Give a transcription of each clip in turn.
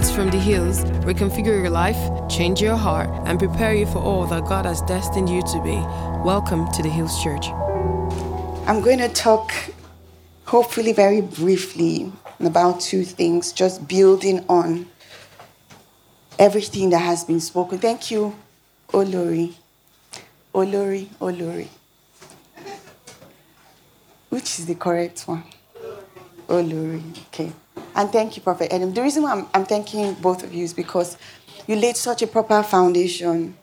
words from the hills reconfigure your life, change your heart, and prepare you for all that God has destined you to be. Welcome to the Hills Church. I'm going to talk, hopefully, very briefly about two things, just building on everything that has been spoken. Thank you, Olori. Olori, Olori. Which is the correct one? Olori. Okay. And thank you, Prophet Adam. The reason why I'm, I'm thanking both of you is because you laid such a proper foundation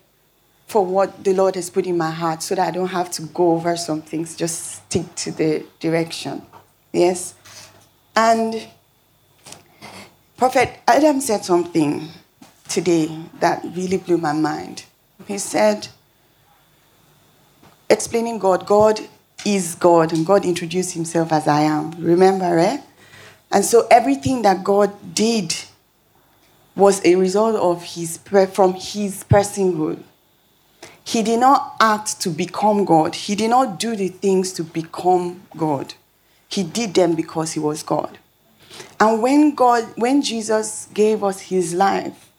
for what the Lord has put in my heart so that I don't have to go over some things, just stick to the direction. Yes? And Prophet Adam said something today that really blew my mind. He said, explaining God, God is God, and God introduced himself as I am. Remember, right? And so everything that God did was a result of his from his personhood. He did not act to become God. He did not do the things to become God. He did them because he was God. And when God, when Jesus gave us his life,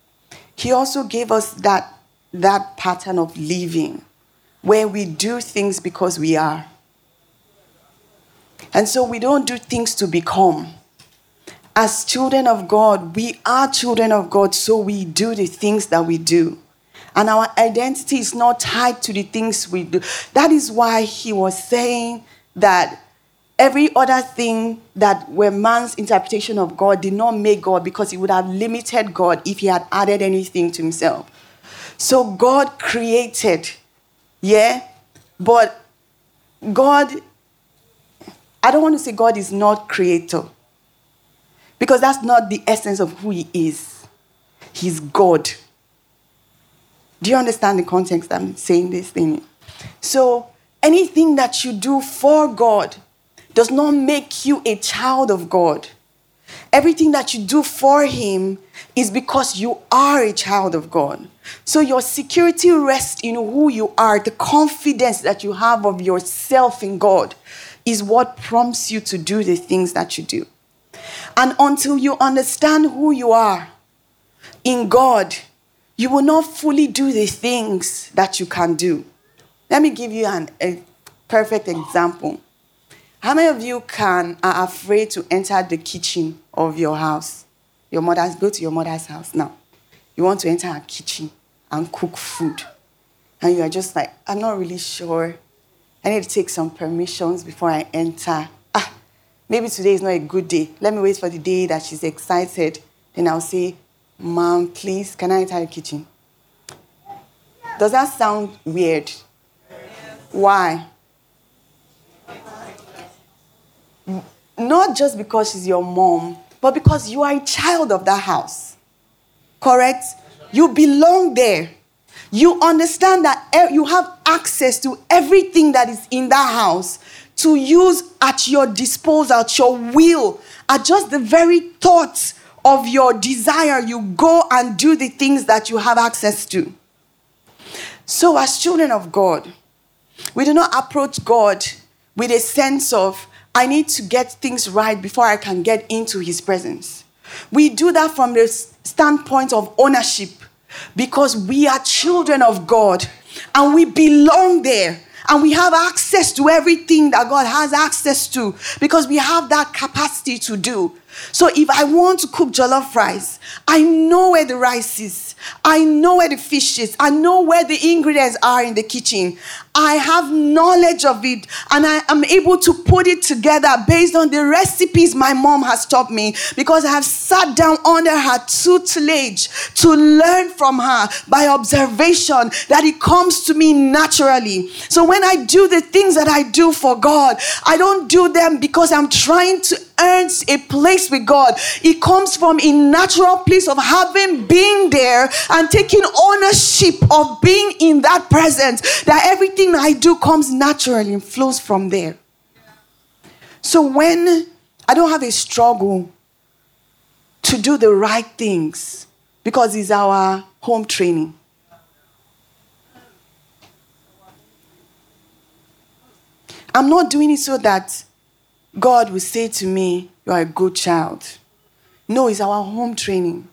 he also gave us that, that pattern of living where we do things because we are. And so we don't do things to become as children of God, we are children of God, so we do the things that we do. And our identity is not tied to the things we do. That is why he was saying that every other thing that were man's interpretation of God did not make God because he would have limited God if he had added anything to himself. So God created, yeah, but God, I don't want to say God is not creator because that's not the essence of who he is. He's God. Do you understand the context I'm saying this thing? So, anything that you do for God does not make you a child of God. Everything that you do for Him is because you are a child of God. So, your security rests in who you are, the confidence that you have of yourself in God is what prompts you to do the things that you do. And until you understand who you are in God, you will not fully do the things that you can do. Let me give you an, a perfect example. How many of you can are afraid to enter the kitchen of your house? Your mother's go to your mother's house now. You want to enter a kitchen and cook food. And you are just like, I'm not really sure. I need to take some permissions before I enter. Maybe today is not a good day. Let me wait for the day that she's excited. Then I'll say, Mom, please, can I enter the kitchen? Does that sound weird? Why? Not just because she's your mom, but because you are a child of that house. Correct? You belong there. You understand that you have access to everything that is in that house to use at your disposal, at your will, at just the very thought of your desire, you go and do the things that you have access to. So, as children of God, we do not approach God with a sense of, I need to get things right before I can get into His presence. We do that from the standpoint of ownership because we are children of God and we belong there and we have access to everything that God has access to because we have that capacity to do. So if I want to cook jollof rice, I know where the rice is. I know where the fish is. I know where the ingredients are in the kitchen. I have knowledge of it and I am able to put it together based on the recipes my mom has taught me because I have sat down under her tutelage to learn from her by observation that it comes to me naturally. So when I do the things that I do for God, I don't do them because I'm trying to earn a place with God. It comes from a natural place of having been there and taking ownership of being in that presence. That everything I do comes naturally and flows from there. So when I don't have a struggle to do the right things because it's our home training. I'm not doing it so that God will say to me, You are a good child. No, it's our home training.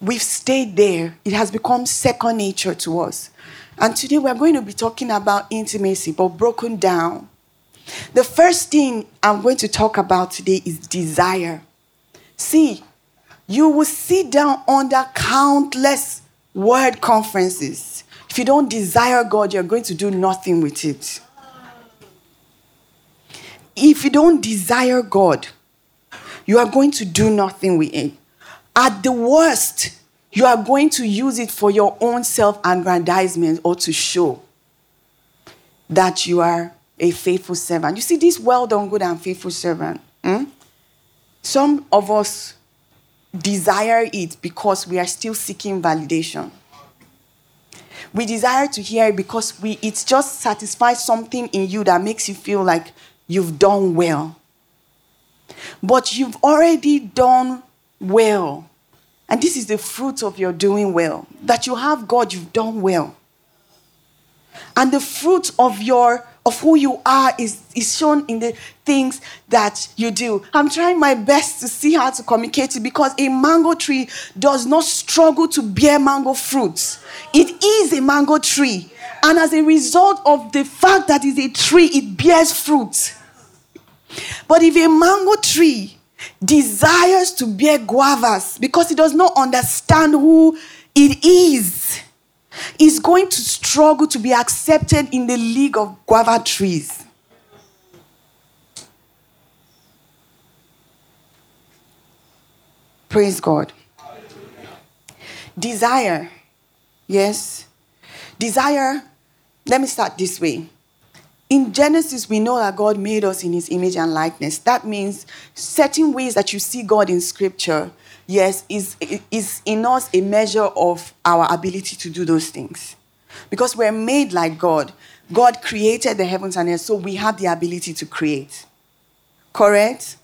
we've stayed there. It has become second nature to us. And today we're going to be talking about intimacy, but broken down. The first thing I'm going to talk about today is desire. See, you will sit down under countless word conferences. If you don't desire God, you're going to do nothing with it. If you don't desire God, you are going to do nothing with it. At the worst, you are going to use it for your own self aggrandizement or to show that you are a faithful servant. You see, this well done, good and faithful servant. Hmm? Some of us desire it because we are still seeking validation. We desire to hear it because we, it just satisfies something in you that makes you feel like you've done well. But you've already done well. And this is the fruit of your doing well. That you have God, you've done well. And the fruit of your of who you are is, is shown in the things that you do. I'm trying my best to see how to communicate it because a mango tree does not struggle to bear mango fruits. It is a mango tree. And as a result of the fact that it's a tree, it bears fruit. But if a mango tree desires to bear guavas because it does not understand who it is, is going to struggle to be accepted in the league of guava trees. Praise God. Desire. Yes. Desire. Let me start this way. In Genesis, we know that God made us in his image and likeness. That means certain ways that you see God in scripture, yes, is, is in us a measure of our ability to do those things. Because we're made like God. God created the heavens and earth, so we have the ability to create. Correct?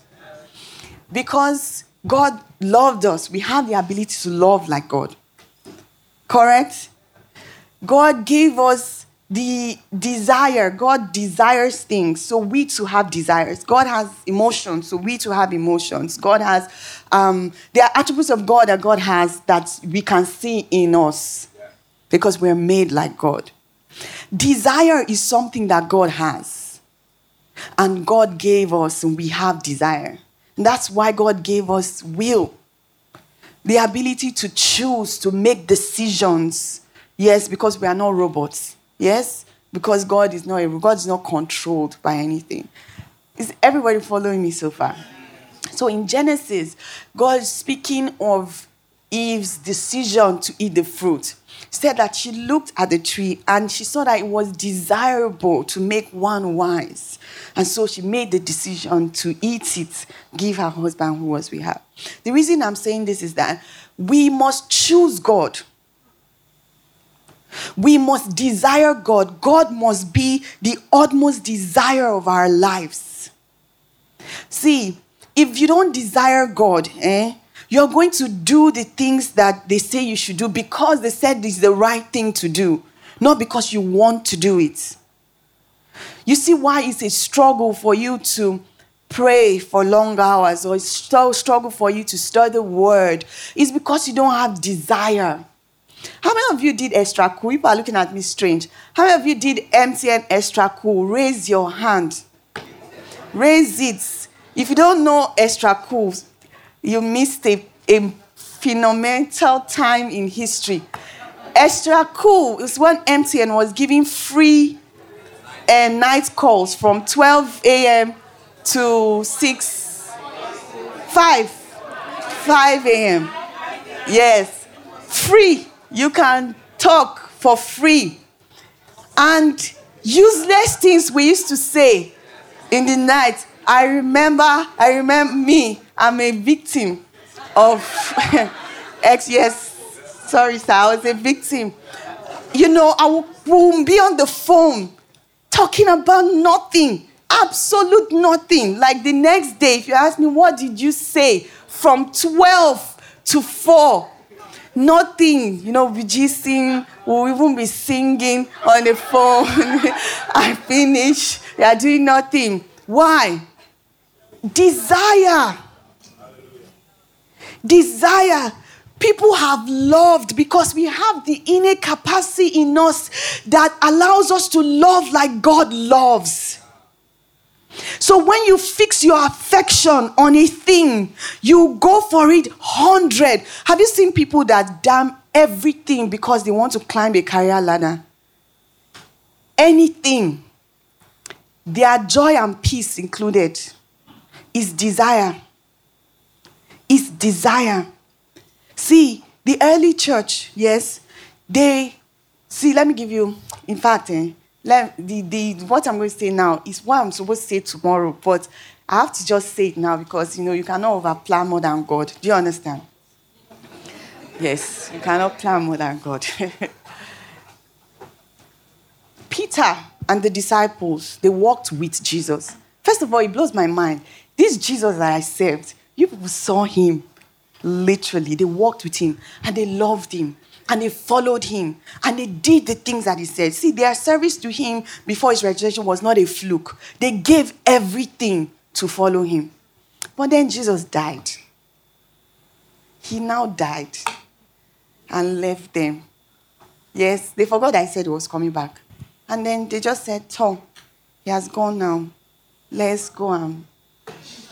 Because God loved us, we have the ability to love like God. Correct? God gave us the desire. God desires things, so we to have desires. God has emotions, so we to have emotions. God has, um, there are attributes of God that God has that we can see in us because we're made like God. Desire is something that God has, and God gave us, and we have desire. And that's why God gave us will the ability to choose, to make decisions. Yes, because we are not robots. Yes, because God is not God is not controlled by anything. Is everybody following me so far? So in Genesis, God speaking of Eve's decision to eat the fruit said that she looked at the tree and she saw that it was desirable to make one wise. And so she made the decision to eat it, give her husband who was with her. The reason I'm saying this is that we must choose God. We must desire God. God must be the utmost desire of our lives. See, if you don't desire God, eh, you're going to do the things that they say you should do because they said this is the right thing to do, not because you want to do it. You see why it's a struggle for you to pray for long hours or it's a struggle for you to study the word It's because you don't have desire. How many of you did extra cool? People are looking at me strange. How many of you did MTN extra cool? Raise your hand. Raise it. If you don't know extra cool, you missed a, a phenomenal time in history. Extra cool is when MTN was giving free uh, night calls from 12 a.m. to 6, 5, 5 a.m. Yes, free. You can talk for free. And useless things we used to say in the night. I remember, I remember me I'm a victim of ex. Yes, sorry, sir, I was a victim. You know, I will be on the phone talking about nothing, absolute nothing. Like the next day, if you ask me, what did you say from 12 to 4? Nothing, you know, we just sing, we'll even be singing on the phone. I finish, they are doing nothing. Why? Desire desire. people have loved because we have the innate capacity in us that allows us to love like God loves. So when you fix your affection on a thing, you go for it 100. Have you seen people that damn everything because they want to climb a career ladder? Anything. Their joy and peace included is desire. Is desire. See, the early church, yes, they see, let me give you, in fact, eh, let, the, the, what I'm going to say now is what I'm supposed to say tomorrow, but I have to just say it now because you know you cannot overplan more than God. Do you understand? Yes, you cannot plan more than God. Peter and the disciples, they walked with Jesus. First of all, it blows my mind. This Jesus that I served, you people saw him literally. They walked with him and they loved him and they followed him and they did the things that he said. See, their service to him before his resurrection was not a fluke, they gave everything to follow him. But then Jesus died. He now died and left them. Yes, they forgot that he said he was coming back. And then they just said, Tom, he has gone now. Let's go and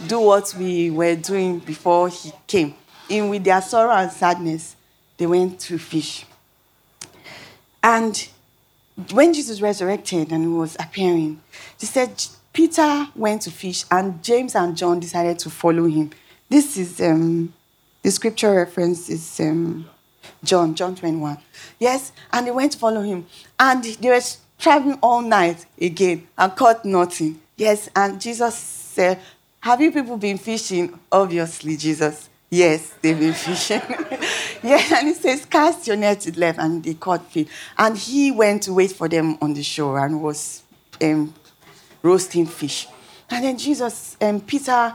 do what we were doing before he came. In with their sorrow and sadness, they went to fish. And when Jesus resurrected and was appearing, he said Peter went to fish and James and John decided to follow him. This is um, the scripture reference is um, John, John 21. Yes, and they went to follow him. And they were traveling all night again and caught nothing. Yes, and Jesus said, Have you people been fishing? Obviously, Jesus. Yes, they've been fishing. yes, and he says, Cast your net to the left, and they caught fish. And he went to wait for them on the shore and was um, roasting fish. And then Jesus and um, Peter,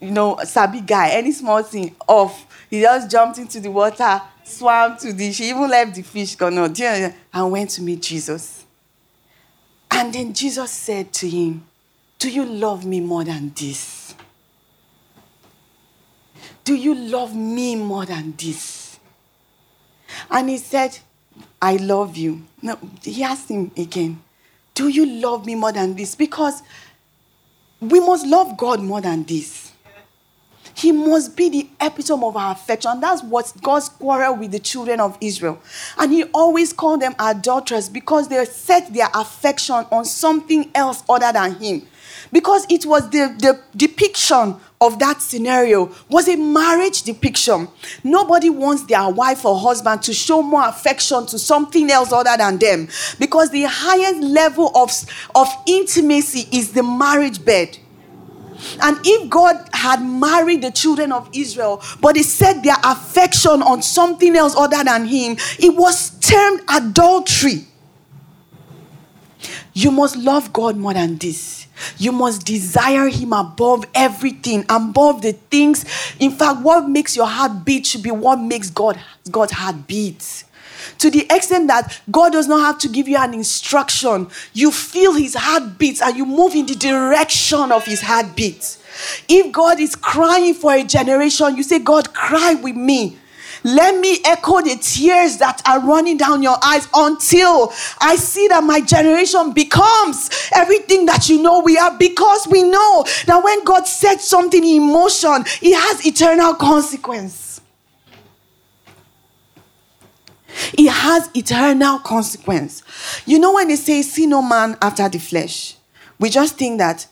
you know, Sabi guy, any small thing off, he just jumped into the water, swam to the, she even left the fish gone on, and went to meet Jesus. And then Jesus said to him, Do you love me more than this? Do you love me more than this? And he said, I love you. No, he asked him again, Do you love me more than this? Because we must love God more than this. He must be the epitome of our affection. That's what God's quarrel with the children of Israel. And he always called them adulterers because they set their affection on something else other than him. Because it was the, the depiction of that scenario was a marriage depiction. Nobody wants their wife or husband to show more affection to something else other than them. Because the highest level of, of intimacy is the marriage bed. And if God had married the children of Israel, but he set their affection on something else other than Him, it was termed adultery. You must love God more than this. You must desire Him above everything, above the things. In fact, what makes your heart beat should be what makes God, God's heart beat to the extent that God does not have to give you an instruction. You feel his heartbeat and you move in the direction of his heartbeat. If God is crying for a generation, you say, God, cry with me. Let me echo the tears that are running down your eyes until I see that my generation becomes everything that you know we are because we know that when God sets something in motion, it has eternal consequence. It has eternal consequence. You know, when they say, see no man after the flesh, we just think that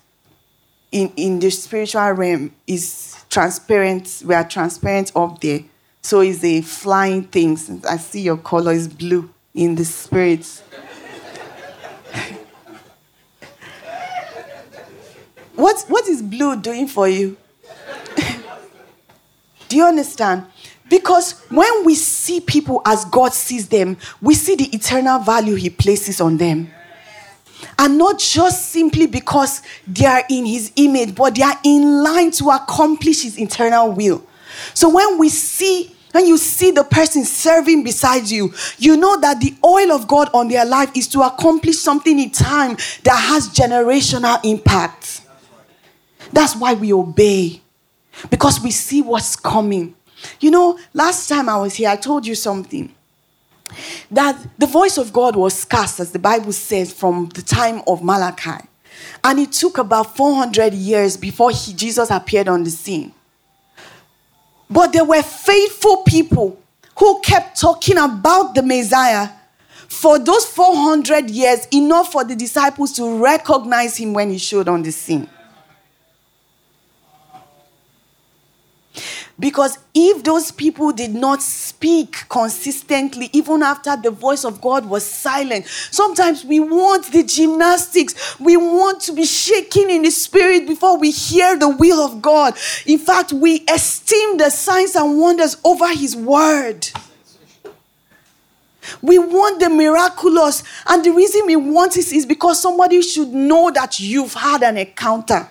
in, in the spiritual realm is transparent. We are transparent up there. So it's a flying thing. I see your color is blue in the spirit. what, what is blue doing for you? Do you understand? Because when we see people as God sees them, we see the eternal value He places on them. And not just simply because they are in His image, but they are in line to accomplish His eternal will. So when we see when you see the person serving beside you, you know that the oil of God on their life is to accomplish something in time that has generational impact. That's why we obey, because we see what's coming. You know, last time I was here, I told you something that the voice of God was scarce, as the Bible says, from the time of Malachi. And it took about 400 years before he, Jesus appeared on the scene. But there were faithful people who kept talking about the Messiah for those 400 years, enough for the disciples to recognize him when he showed on the scene. Because if those people did not speak consistently, even after the voice of God was silent, sometimes we want the gymnastics. We want to be shaking in the spirit before we hear the will of God. In fact, we esteem the signs and wonders over His word. We want the miraculous. And the reason we want is because somebody should know that you've had an encounter.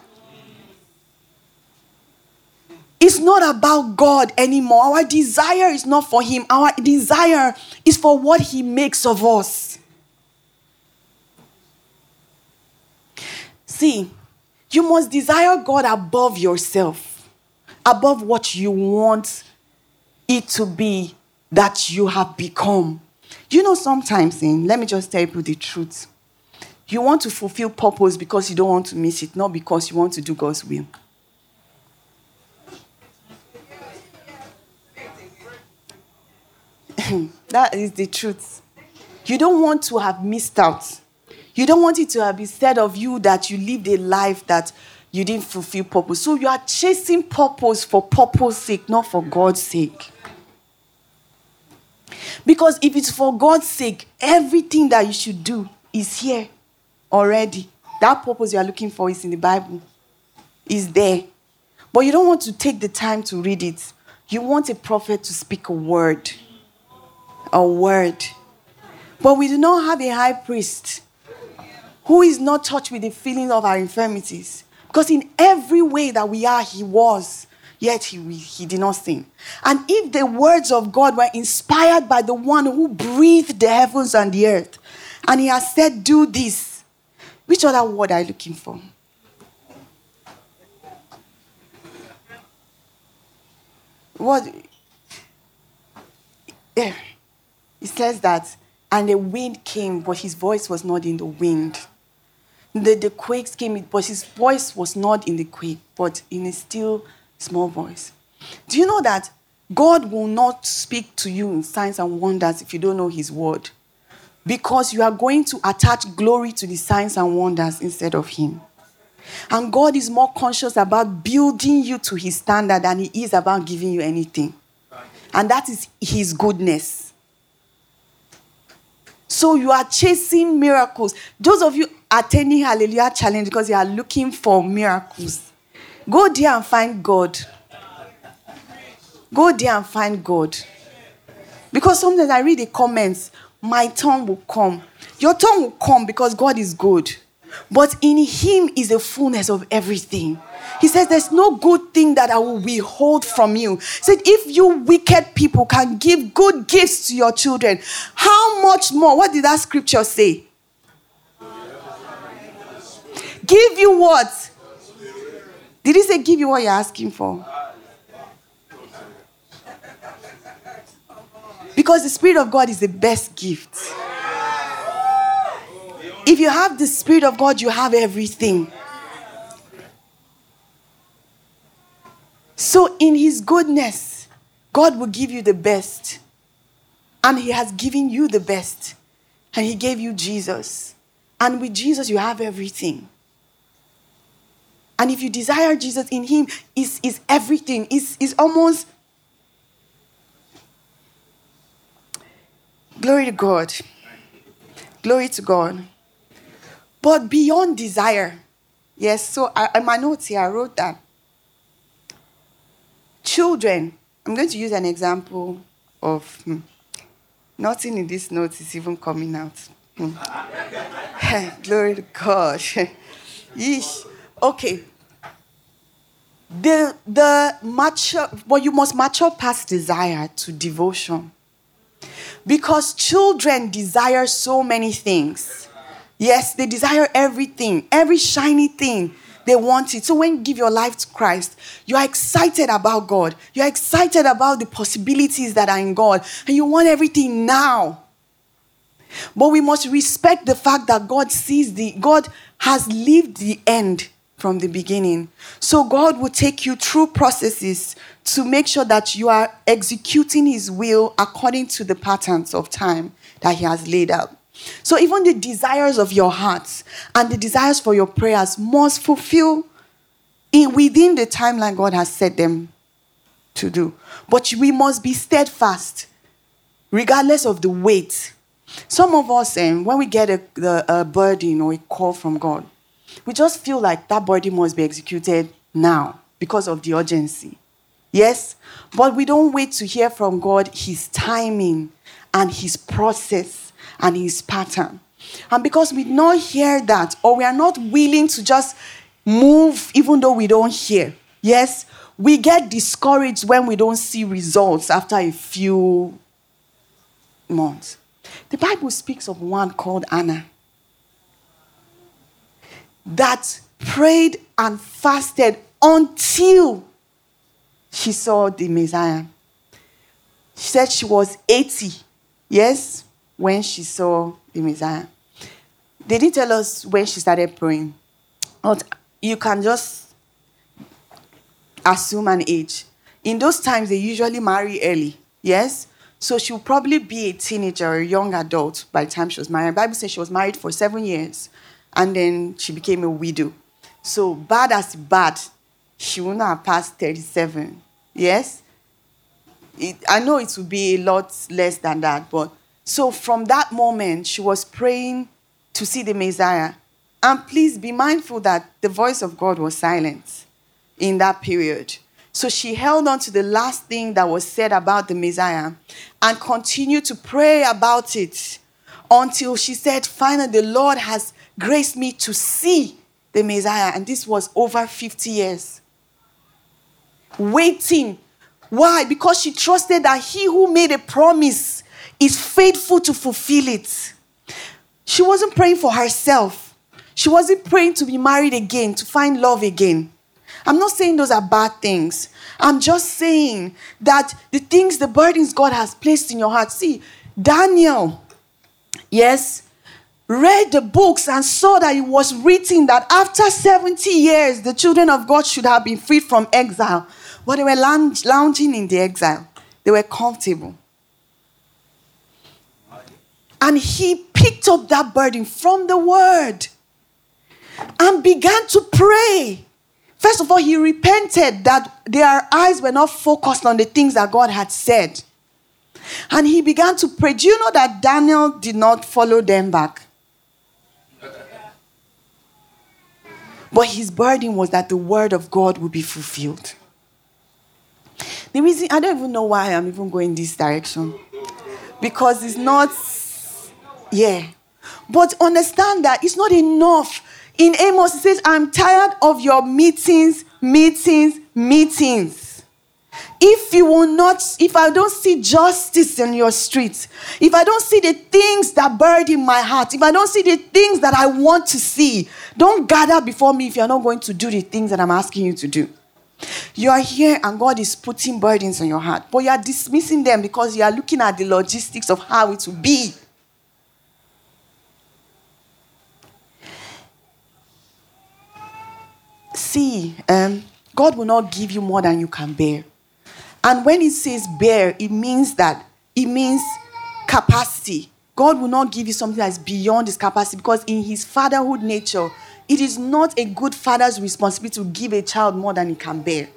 It's not about God anymore. Our desire is not for Him, our desire is for what He makes of us. See, you must desire God above yourself, above what you want it to be that you have become. You know, sometimes, in, let me just tell you the truth. You want to fulfill purpose because you don't want to miss it, not because you want to do God's will. That is the truth. You don't want to have missed out. You don't want it to have been said of you that you lived a life that you didn't fulfill purpose. So you are chasing purpose for purpose sake, not for God's sake. Because if it's for God's sake, everything that you should do is here already. That purpose you are looking for is in the Bible, is there. But you don't want to take the time to read it. You want a prophet to speak a word a word. But we do not have a high priest who is not touched with the feeling of our infirmities. Because in every way that we are, he was, yet he, he did not sin. And if the words of God were inspired by the one who breathed the heavens and the earth, and he has said, Do this, which other word are you looking for? What? Yeah. It says that, and the wind came, but his voice was not in the wind. The, the quakes came, but his voice was not in the quake, but in a still small voice. Do you know that God will not speak to you in signs and wonders if you don't know his word? Because you are going to attach glory to the signs and wonders instead of him. And God is more conscious about building you to his standard than he is about giving you anything. And that is his goodness. So you are chasing miracles. Those of you attending Hallelujah Challenge because you are looking for miracles, go there and find God. Go there and find God. Because sometimes I read the comments, my tongue will come. Your tongue will come because God is good. But in Him is the fullness of everything. He says, There's no good thing that I will withhold from you. He said, If you wicked people can give good gifts to your children, how much more? What did that scripture say? Give you what? Did he say give you what you're asking for? Because the Spirit of God is the best gift. If you have the Spirit of God, you have everything. So, in His goodness, God will give you the best. And He has given you the best. And He gave you Jesus. And with Jesus, you have everything. And if you desire Jesus in Him, is is everything. Is is almost glory to God. Glory to God. But beyond desire, yes. So I, in my notes here, I wrote that children. I'm going to use an example of hmm, nothing in this note is even coming out. Hmm. Glory to God. Yeesh. Okay. The the mature well, you must mature past desire to devotion. Because children desire so many things. Yes, they desire everything, every shiny thing. They want it. So when you give your life to Christ, you are excited about God. You are excited about the possibilities that are in God. And you want everything now. But we must respect the fact that God sees the, God has lived the end from the beginning. So God will take you through processes to make sure that you are executing His will according to the patterns of time that He has laid out. So even the desires of your hearts and the desires for your prayers must fulfill in, within the timeline God has set them to do. But we must be steadfast, regardless of the weight. Some of us, um, when we get a, a burden or a call from God, we just feel like that burden must be executed now because of the urgency. Yes? But we don't wait to hear from God His timing and His process and his pattern. And because we not hear that, or we are not willing to just move even though we don't hear, yes, we get discouraged when we don't see results after a few months. The Bible speaks of one called Anna that prayed and fasted until she saw the Messiah. She said she was 80. Yes? When she saw the Messiah. They didn't tell us when she started praying. But you can just assume an age. In those times, they usually marry early. Yes? So she'll probably be a teenager or a young adult by the time she was married. The Bible says she was married for seven years and then she became a widow. So bad as bad, she wouldn't have passed 37. Yes? It, I know it would be a lot less than that, but so from that moment, she was praying to see the Messiah. And please be mindful that the voice of God was silent in that period. So she held on to the last thing that was said about the Messiah and continued to pray about it until she said, Finally, the Lord has graced me to see the Messiah. And this was over 50 years. Waiting. Why? Because she trusted that he who made a promise is faithful to fulfill it. She wasn't praying for herself. She wasn't praying to be married again, to find love again. I'm not saying those are bad things. I'm just saying that the things, the burdens God has placed in your heart. See, Daniel, yes, read the books and saw that it was written that after 70 years, the children of God should have been freed from exile. But they were lounging in the exile, they were comfortable. And he picked up that burden from the word and began to pray. First of all, he repented that their eyes were not focused on the things that God had said. And he began to pray. Do you know that Daniel did not follow them back? But his burden was that the word of God would be fulfilled. The reason I don't even know why I'm even going this direction. Because it's not yeah. But understand that it's not enough. In Amos, it says, I'm tired of your meetings, meetings, meetings. If you will not, if I don't see justice in your streets, if I don't see the things that burden my heart, if I don't see the things that I want to see, don't gather before me if you're not going to do the things that I'm asking you to do. You are here and God is putting burdens on your heart, but you are dismissing them because you are looking at the logistics of how it will be. See, um, God will not give you more than you can bear. And when it says bear, it means that it means capacity. God will not give you something that's beyond his capacity because in his fatherhood nature, it is not a good father's responsibility to give a child more than he can bear.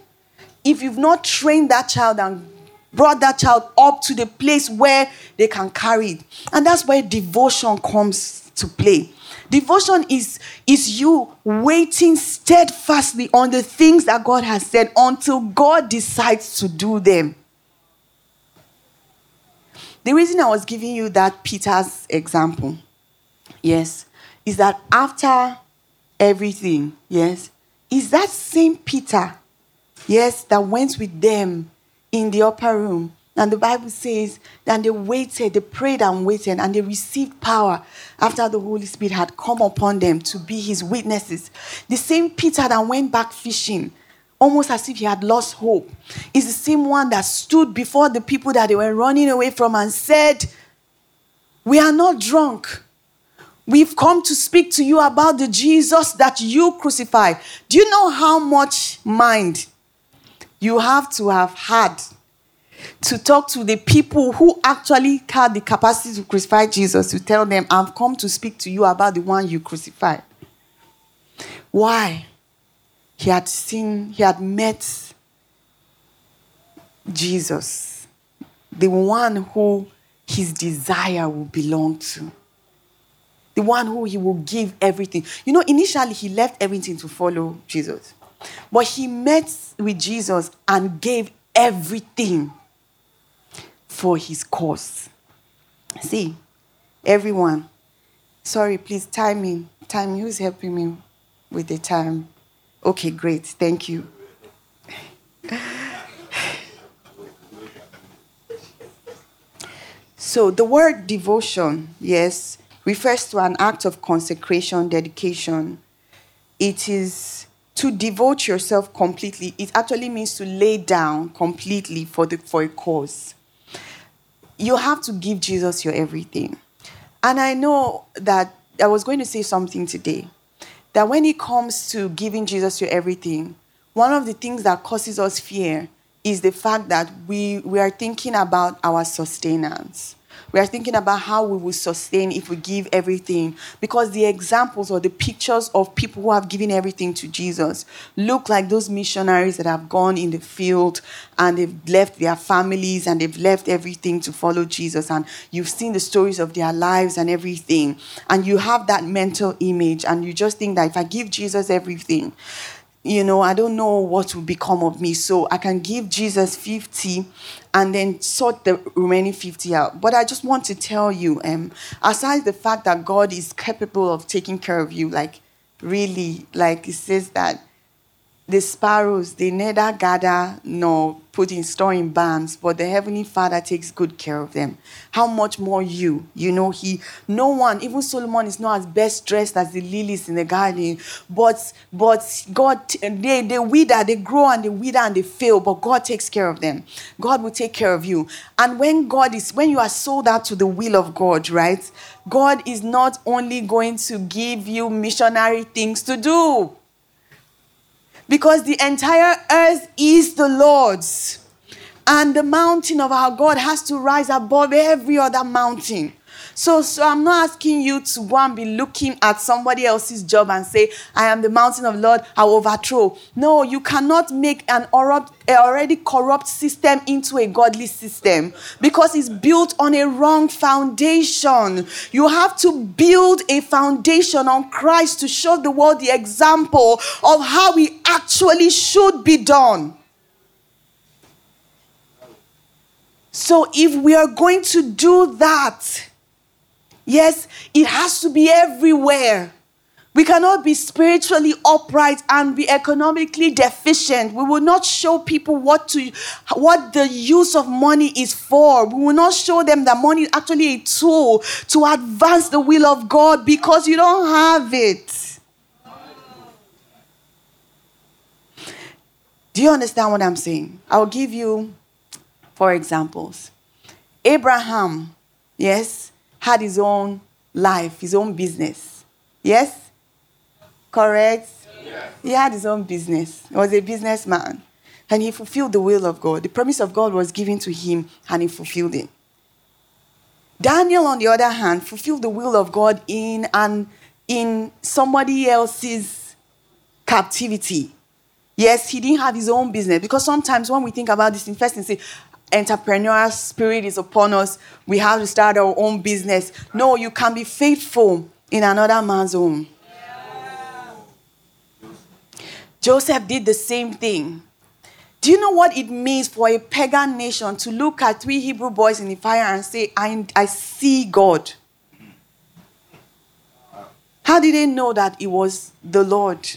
If you've not trained that child and brought that child up to the place where they can carry it, and that's where devotion comes to play. Devotion is, is you waiting steadfastly on the things that God has said until God decides to do them. The reason I was giving you that Peter's example, yes, is that after everything, yes, is that same Peter, yes, that went with them in the upper room And the Bible says that they waited, they prayed and waited, and they received power after the Holy Spirit had come upon them to be his witnesses. The same Peter that went back fishing, almost as if he had lost hope, is the same one that stood before the people that they were running away from and said, We are not drunk. We've come to speak to you about the Jesus that you crucified. Do you know how much mind you have to have had to talk to the people who actually had the capacity to crucify Jesus to tell them, I've come to speak to you about the one you crucified. Why? He had seen, he had met Jesus, the one who his desire will belong to, the one who he will give everything. You know, initially he left everything to follow Jesus, but he met with Jesus and gave everything for his cause. See, everyone, sorry, please time me. Time, who's helping me with the time? Okay, great, thank you. so, the word devotion, yes, refers to an act of consecration, dedication. It is to devote yourself completely. It actually means to lay down completely for, the, for a cause you have to give Jesus your everything. And I know that I was going to say something today that when it comes to giving Jesus your everything, one of the things that causes us fear is the fact that we, we are thinking about our sustenance. We are thinking about how we will sustain if we give everything. Because the examples or the pictures of people who have given everything to Jesus look like those missionaries that have gone in the field and they've left their families and they've left everything to follow Jesus. And you've seen the stories of their lives and everything. And you have that mental image and you just think that if I give Jesus everything, you know, I don't know what will become of me. So I can give Jesus 50 and then sort the remaining 50 out. But I just want to tell you, um, aside the fact that God is capable of taking care of you, like really, like it says that the sparrows, they neither gather nor put in store in barns, but the heavenly Father takes good care of them. How much more you? You know, he no one, even Solomon is not as best dressed as the lilies in the garden, but but God they they wither, they grow and they wither and they fail, but God takes care of them. God will take care of you. And when God is when you are sold out to the will of God, right? God is not only going to give you missionary things to do because the entire earth is the Lord's. And the mountain of our God has to rise above every other mountain. So, so I'm not asking you to go and be looking at somebody else's job and say, I am the mountain of Lord, I overthrow. No, you cannot make an already corrupt system into a godly system because it's built on a wrong foundation. You have to build a foundation on Christ to show the world the example of how it actually should be done. So, if we are going to do that, Yes, it has to be everywhere. We cannot be spiritually upright and be economically deficient. We will not show people what to what the use of money is for. We will not show them that money is actually a tool to advance the will of God because you don't have it. Do you understand what I'm saying? I'll give you four examples. Abraham, yes, had his own life, his own business. Yes? Correct? Yes. He had his own business. He was a businessman. And he fulfilled the will of God. The promise of God was given to him, and he fulfilled it. Daniel, on the other hand, fulfilled the will of God in and in somebody else's captivity. Yes, he didn't have his own business because sometimes when we think about this, in first and say, entrepreneurial spirit is upon us. We have to start our own business. No, you can be faithful in another man's home. Joseph did the same thing. Do you know what it means for a pagan nation to look at three Hebrew boys in the fire and say, I, I see God? How did they know that it was the Lord?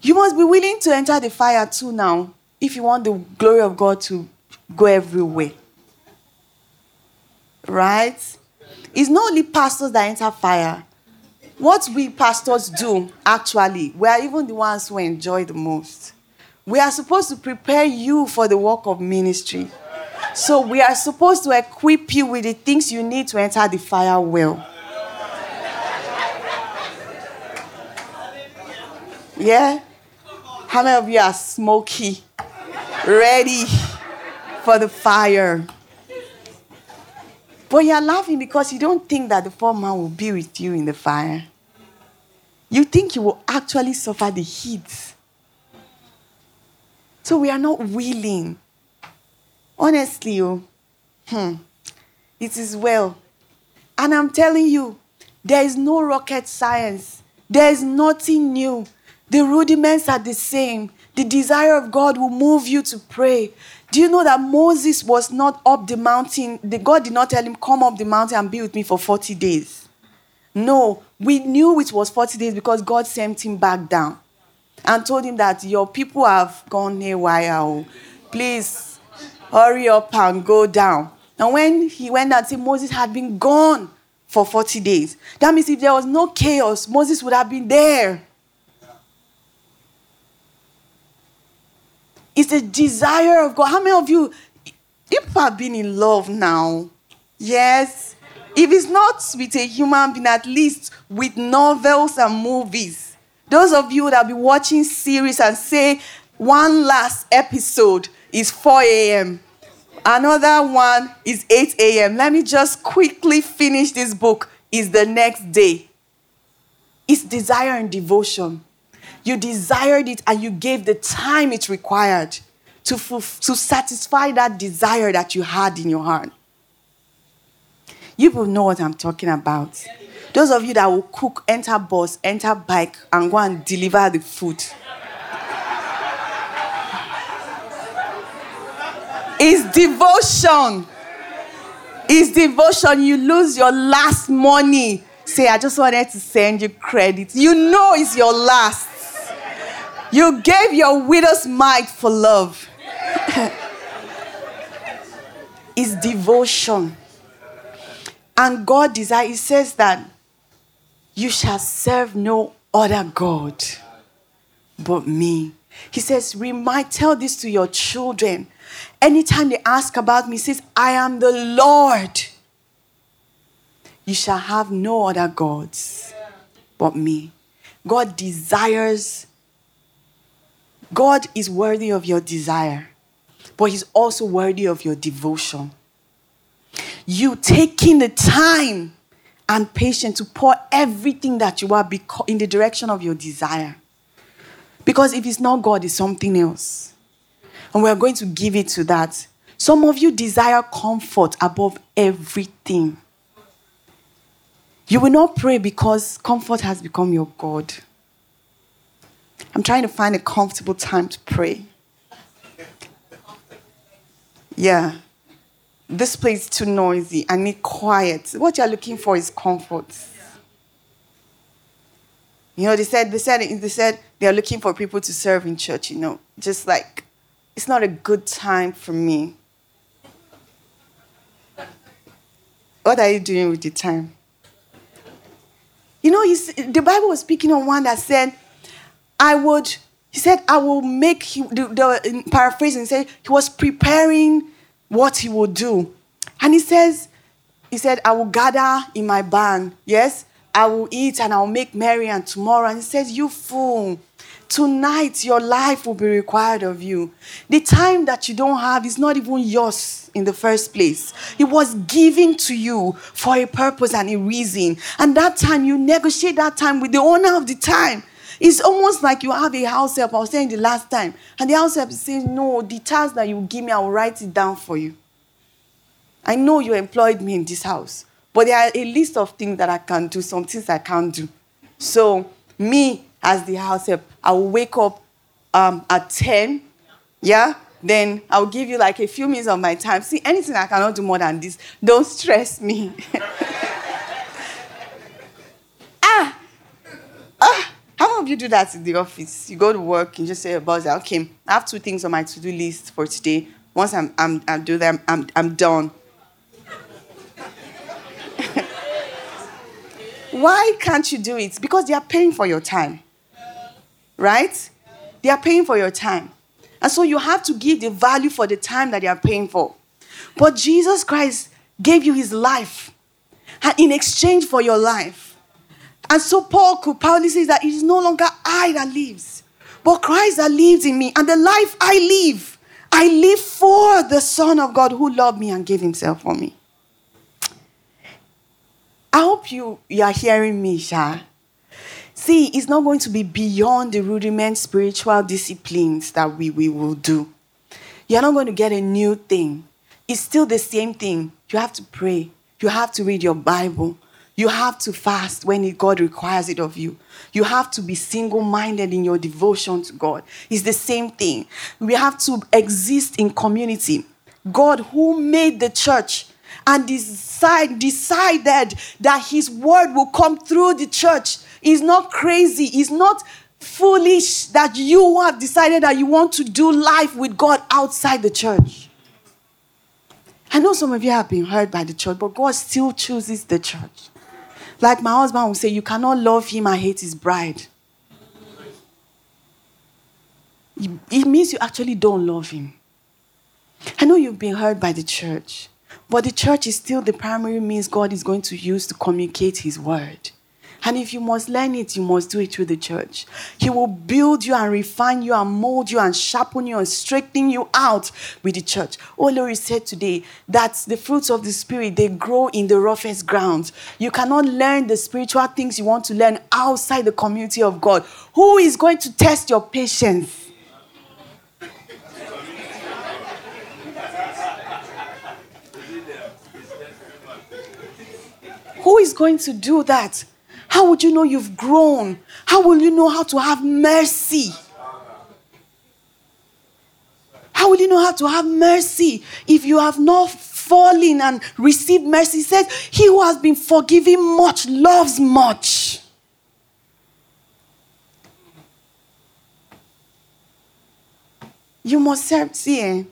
You must be willing to enter the fire too now if you want the glory of God to go everywhere. Right? It's not only pastors that enter fire. What we pastors do, actually, we are even the ones who enjoy the most. We are supposed to prepare you for the work of ministry. So we are supposed to equip you with the things you need to enter the fire well. Yeah? How many of you are smoky, ready for the fire? But you're laughing because you don't think that the foreman will be with you in the fire. You think you will actually suffer the heat. So we are not willing. Honestly, oh, hmm, it is well. And I'm telling you, there is no rocket science. There is nothing new. The rudiments are the same. The desire of God will move you to pray. Do you know that Moses was not up the mountain? The God did not tell him, Come up the mountain and be with me for 40 days. No, we knew it was 40 days because God sent him back down and told him that your people have gone haywire. Oh. Please hurry up and go down. And when he went and said Moses had been gone for 40 days, that means if there was no chaos, Moses would have been there. It's a desire of God. How many of you, people have been in love now? Yes. If it's not with a human being, at least with novels and movies. Those of you that be watching series and say one last episode is 4 a.m. Another one is 8 a.m. Let me just quickly finish this book. Is the next day. It's desire and devotion. You desired it and you gave the time it required to, to satisfy that desire that you had in your heart. You will know what I'm talking about. Those of you that will cook, enter bus, enter bike, and go and deliver the food. It's devotion. It's devotion. You lose your last money. Say, I just wanted to send you credit. You know it's your last. You gave your widow's mite for love. it's devotion. And God desires, He says that you shall serve no other God but me. He says, remind, tell this to your children. Anytime they ask about me, he says, I am the Lord. You shall have no other gods but me. God desires God is worthy of your desire, but He's also worthy of your devotion. You taking the time and patience to pour everything that you are in the direction of your desire. Because if it's not God, it's something else. And we're going to give it to that. Some of you desire comfort above everything. You will not pray because comfort has become your God. I'm trying to find a comfortable time to pray. Yeah. This place is too noisy. I need quiet. What you're looking for is comfort. You know, they said they said they said they're looking for people to serve in church, you know. Just like it's not a good time for me. What are you doing with the time? You know, the Bible was speaking on one that said I would, he said, I will make, he, the, the paraphrasing, said he was preparing what he would do. And he says, he said, I will gather in my barn, yes? I will eat and I will make merry and tomorrow. And he says, You fool, tonight your life will be required of you. The time that you don't have is not even yours in the first place. It was given to you for a purpose and a reason. And that time, you negotiate that time with the owner of the time. It's almost like you have a house help. I was saying the last time. And the house help is saying, No, the task that you give me, I will write it down for you. I know you employed me in this house, but there are a list of things that I can do, some things I can't do. So, me as the house help, I will wake up um, at 10, yeah? Then I'll give you like a few minutes of my time. See, anything I cannot do more than this, don't stress me. ah! Ah! How many of you do that in the office? You go to work and just say boss, okay, I have two things on my to-do list for today. Once I'm, I'm, I'm do that, I'm, I'm done. Why can't you do it? Because they are paying for your time. Right? They are paying for your time. And so you have to give the value for the time that they are paying for. But Jesus Christ gave you his life in exchange for your life. And so Paul could proudly say that it is no longer I that lives, but Christ that lives in me. And the life I live, I live for the Son of God who loved me and gave himself for me. I hope you, you are hearing me, Sha. See, it's not going to be beyond the rudiment spiritual disciplines that we, we will do. You're not going to get a new thing. It's still the same thing. You have to pray. You have to read your Bible. You have to fast when God requires it of you. You have to be single minded in your devotion to God. It's the same thing. We have to exist in community. God, who made the church, and decide, decided that his word will come through the church. He's not crazy. He's not foolish that you have decided that you want to do life with God outside the church. I know some of you have been hurt by the church, but God still chooses the church. Like my husband will say, You cannot love him and hate his bride. It means you actually don't love him. I know you've been hurt by the church. But the church is still the primary means God is going to use to communicate His word. And if you must learn it, you must do it through the church. He will build you and refine you and mold you and sharpen you and straighten you out with the church. Oh, Olori said today that the fruits of the Spirit, they grow in the roughest ground. You cannot learn the spiritual things you want to learn outside the community of God. Who is going to test your patience? Who is going to do that? How would you know you've grown? How will you know how to have mercy? How will you know how to have mercy if you have not fallen and received mercy? He says, He who has been forgiven much loves much. You must serve, see, eh?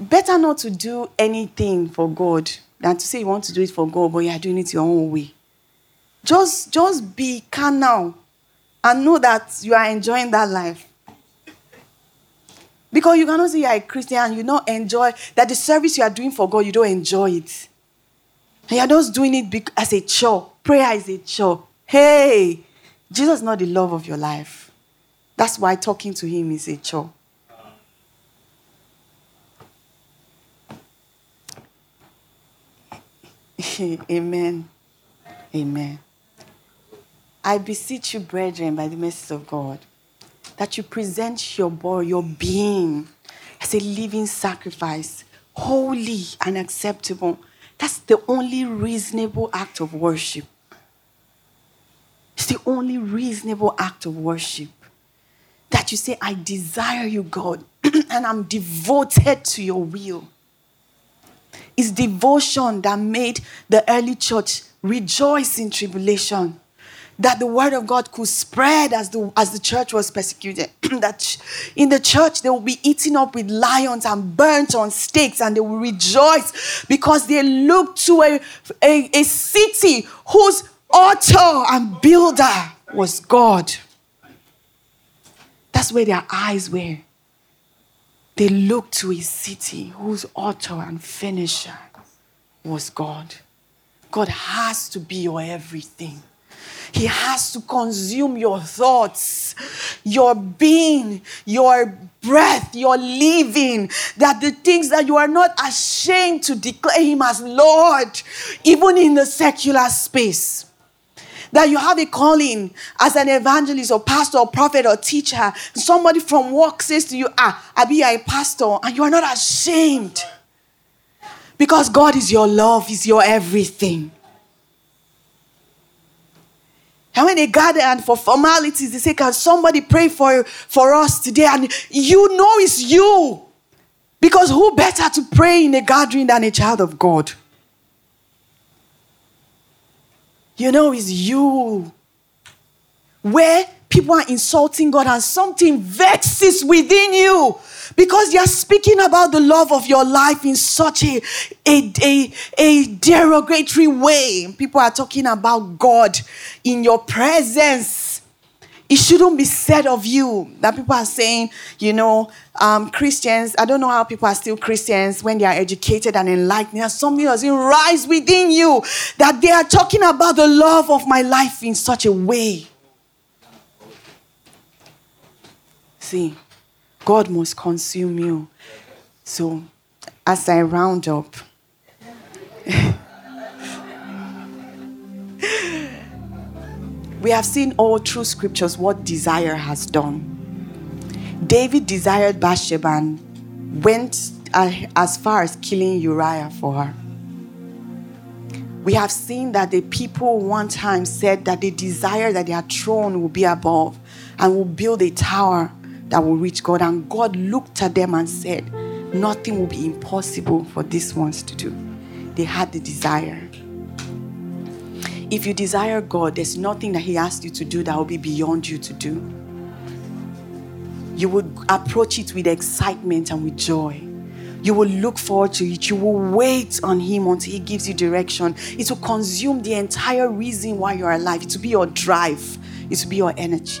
better not to do anything for God than to say you want to do it for God, but you are doing it your own way. Just, just be carnal and know that you are enjoying that life. Because you cannot say you are a Christian and you don't enjoy that the service you are doing for God, you don't enjoy it. And you're just doing it as a chore. Prayer is a chore. Hey, Jesus is not the love of your life. That's why talking to him is a chore. Amen. Amen. I beseech you, brethren, by the mercies of God, that you present your body, your being, as a living sacrifice, holy and acceptable. That's the only reasonable act of worship. It's the only reasonable act of worship. That you say, I desire you, God, and I'm devoted to your will. It's devotion that made the early church rejoice in tribulation. That the word of God could spread as the, as the church was persecuted. that in the church they will be eaten up with lions and burnt on stakes and they will rejoice because they looked to a, a, a city whose author and builder was God. That's where their eyes were. They looked to a city whose author and finisher was God. God has to be your everything. He has to consume your thoughts, your being, your breath, your living. That the things that you are not ashamed to declare Him as Lord, even in the secular space that you have a calling as an evangelist or pastor or prophet or teacher. Somebody from work says to you, Ah, I be a pastor, and you are not ashamed. Because God is your love, is your everything. And when they gather and for formalities, they say, Can somebody pray for, for us today? And you know it's you. Because who better to pray in a gathering than a child of God? you know, it's you. Where people are insulting God and something vexes within you. Because you're speaking about the love of your life in such a, a, a, a derogatory way. People are talking about God in your presence. It shouldn't be said of you that people are saying, you know, um, Christians, I don't know how people are still Christians when they are educated and enlightened. There's something doesn't rise within you that they are talking about the love of my life in such a way. See, God must consume you. So, as I round up, we have seen all through scriptures what desire has done. David desired Bathsheba and went as far as killing Uriah for her. We have seen that the people one time said that they desire that their throne will be above and will build a tower that will reach God. And God looked at them and said, Nothing will be impossible for these ones to do. They had the desire. If you desire God, there's nothing that He asked you to do that will be beyond you to do. You would approach it with excitement and with joy. You will look forward to it. You will wait on Him until He gives you direction. It will consume the entire reason why you're alive. It will be your drive, it will be your energy.